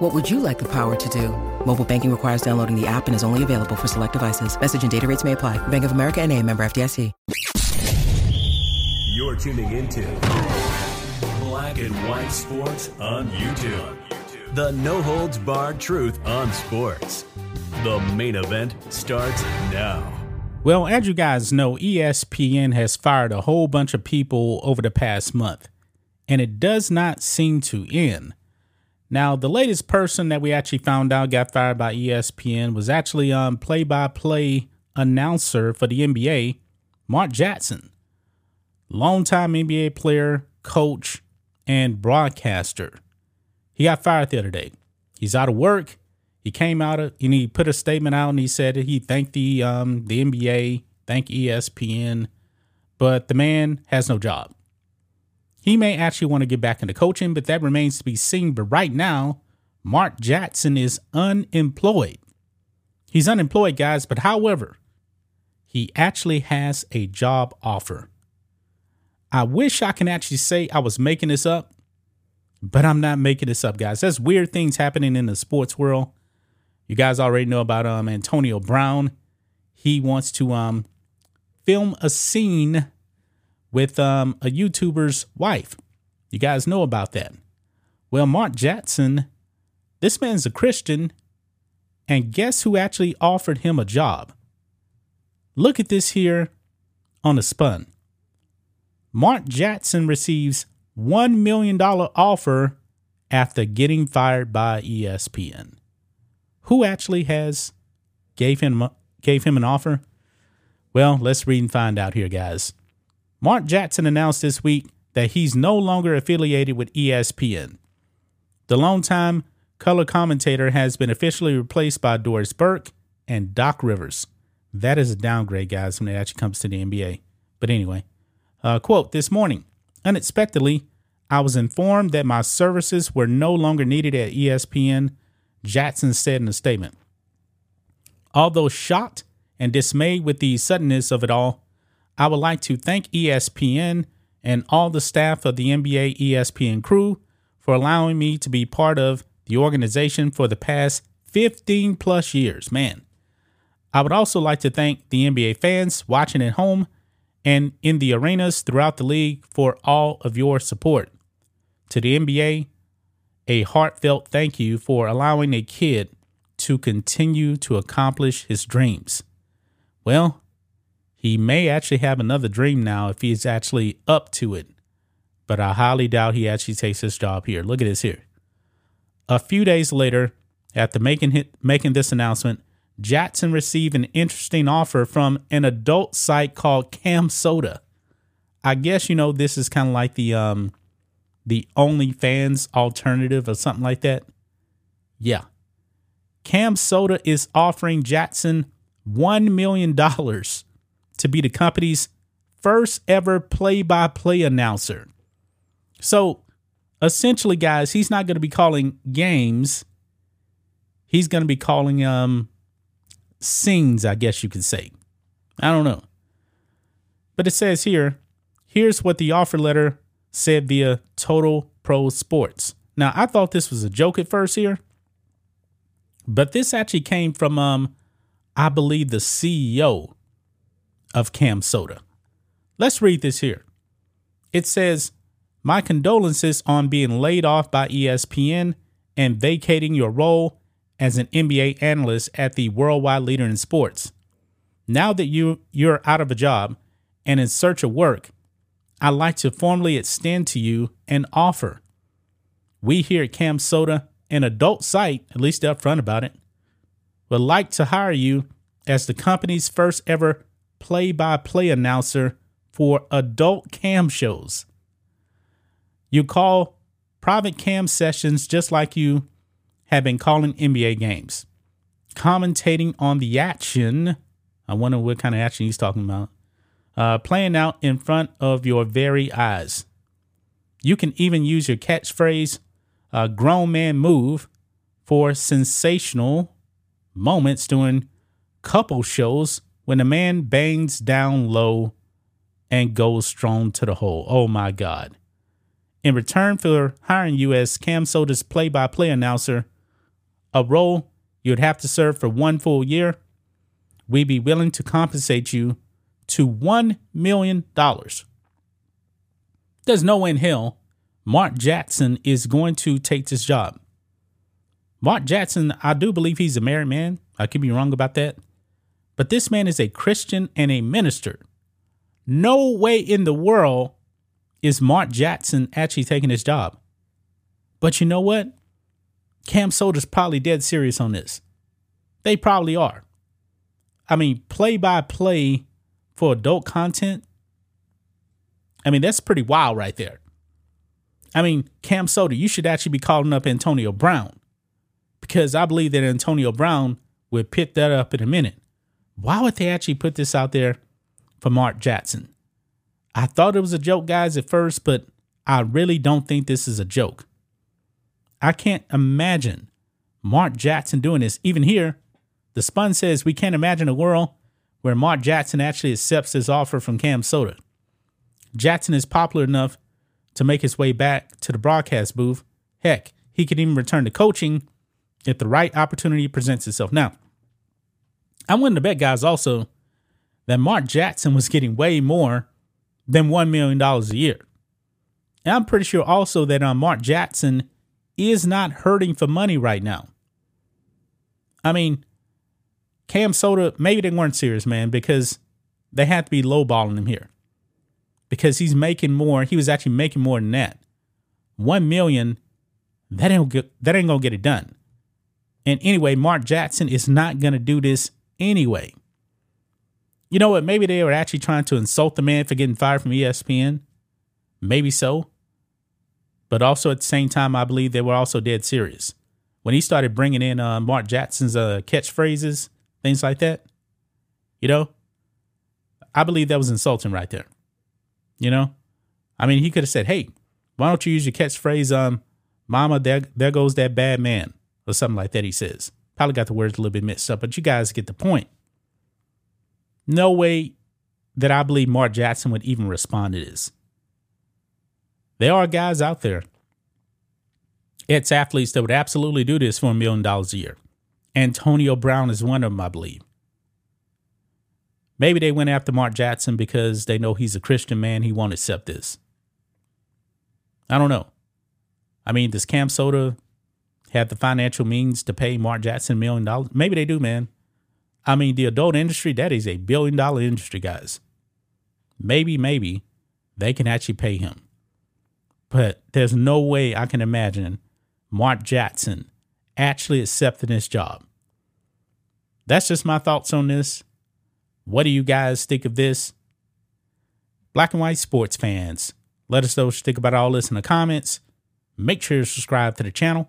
What would you like the power to do? Mobile banking requires downloading the app and is only available for select devices. Message and data rates may apply. Bank of America and a member FDIC. You're tuning into Black and White Sports on YouTube. The no holds barred truth on sports. The main event starts now. Well, as you guys know, ESPN has fired a whole bunch of people over the past month, and it does not seem to end. Now, the latest person that we actually found out got fired by ESPN was actually um play-by-play announcer for the NBA, Mark Jackson. Longtime NBA player, coach, and broadcaster. He got fired the other day. He's out of work. He came out and he put a statement out and he said he thanked the um the NBA, thanked ESPN, but the man has no job. He may actually want to get back into coaching, but that remains to be seen. But right now, Mark Jackson is unemployed. He's unemployed, guys, but however, he actually has a job offer. I wish I can actually say I was making this up, but I'm not making this up, guys. There's weird things happening in the sports world. You guys already know about um Antonio Brown. He wants to um film a scene with um, a YouTuber's wife. You guys know about that. Well, Mark Jackson, this man's a Christian, and guess who actually offered him a job? Look at this here on the spun. Mark Jackson receives $1 million offer after getting fired by ESPN. Who actually has gave him gave him an offer? Well, let's read and find out here, guys. Mark Jackson announced this week that he's no longer affiliated with ESPN. The longtime color commentator has been officially replaced by Doris Burke and Doc Rivers. That is a downgrade, guys, when it actually comes to the NBA. But anyway, uh, quote This morning, unexpectedly, I was informed that my services were no longer needed at ESPN, Jackson said in a statement. Although shocked and dismayed with the suddenness of it all, I would like to thank ESPN and all the staff of the NBA ESPN crew for allowing me to be part of the organization for the past 15 plus years. Man, I would also like to thank the NBA fans watching at home and in the arenas throughout the league for all of your support. To the NBA, a heartfelt thank you for allowing a kid to continue to accomplish his dreams. Well, he may actually have another dream now if he's actually up to it. But I highly doubt he actually takes this job here. Look at this here. A few days later, after making making this announcement, Jackson received an interesting offer from an adult site called Cam Soda. I guess you know this is kind of like the um the OnlyFans alternative or something like that. Yeah. Cam Soda is offering Jackson $1 million to be the company's first ever play by play announcer. So essentially, guys, he's not going to be calling games. He's going to be calling um scenes, I guess you could say. I don't know. But it says here, here's what the offer letter said via Total Pro Sports. Now, I thought this was a joke at first here, but this actually came from um I believe the CEO of CamSoda. Let's read this here. It says, My condolences on being laid off by ESPN and vacating your role as an NBA analyst at the worldwide leader in sports. Now that you, you're out of a job and in search of work, I'd like to formally extend to you an offer. We here at CamSoda, an adult site, at least upfront about it, would like to hire you as the company's first ever play by play announcer for adult cam shows. You call private cam sessions just like you have been calling NBA games, commentating on the action. I wonder what kind of action he's talking about. uh, playing out in front of your very eyes. You can even use your catchphrase, uh, grown man move, for sensational moments during couple shows when a man bangs down low and goes strong to the hole. Oh my God. In return for hiring you as Cam Soda's play by play announcer, a role you'd have to serve for one full year, we'd be willing to compensate you to $1 million. There's no way in hell Mark Jackson is going to take this job. Mark Jackson, I do believe he's a married man. I could be wrong about that. But this man is a Christian and a minister. No way in the world is Mark Jackson actually taking his job. But you know what? Cam Soda's probably dead serious on this. They probably are. I mean, play by play for adult content. I mean, that's pretty wild right there. I mean, Cam Soda, you should actually be calling up Antonio Brown because I believe that Antonio Brown would pick that up in a minute. Why would they actually put this out there for Mark Jackson? I thought it was a joke, guys, at first, but I really don't think this is a joke. I can't imagine Mark Jackson doing this. Even here, the Spun says we can't imagine a world where Mark Jackson actually accepts this offer from Cam Soda. Jackson is popular enough to make his way back to the broadcast booth. Heck, he could even return to coaching if the right opportunity presents itself. Now, I'm willing to bet, guys, also that Mark Jackson was getting way more than $1 million a year. And I'm pretty sure also that uh, Mark Jackson is not hurting for money right now. I mean, Cam Soda, maybe they weren't serious, man, because they had to be lowballing him here. Because he's making more, he was actually making more than that. One million, that ain't that ain't gonna get it done. And anyway, Mark Jackson is not gonna do this anyway. You know what? Maybe they were actually trying to insult the man for getting fired from ESPN. Maybe so. But also at the same time, I believe they were also dead serious. When he started bringing in uh, Mark Jackson's uh, catchphrases, things like that, you know, I believe that was insulting right there. You know, I mean, he could have said, "Hey, why don't you use your catchphrase, um, Mama, there, there goes that bad man," or something like that. He says. Probably got the words a little bit mixed up, but you guys get the point. No way that I believe Mark Jackson would even respond to this. There are guys out there, it's athletes that would absolutely do this for a million dollars a year. Antonio Brown is one of them, I believe. Maybe they went after Mark Jackson because they know he's a Christian man. He won't accept this. I don't know. I mean, does Cam Soda have the financial means to pay Mark Jackson a million dollars? Maybe they do, man. I mean, the adult industry, that is a billion dollar industry, guys. Maybe, maybe they can actually pay him. But there's no way I can imagine Mark Jackson actually accepting this job. That's just my thoughts on this. What do you guys think of this? Black and white sports fans, let us know what you think about all this in the comments. Make sure to subscribe to the channel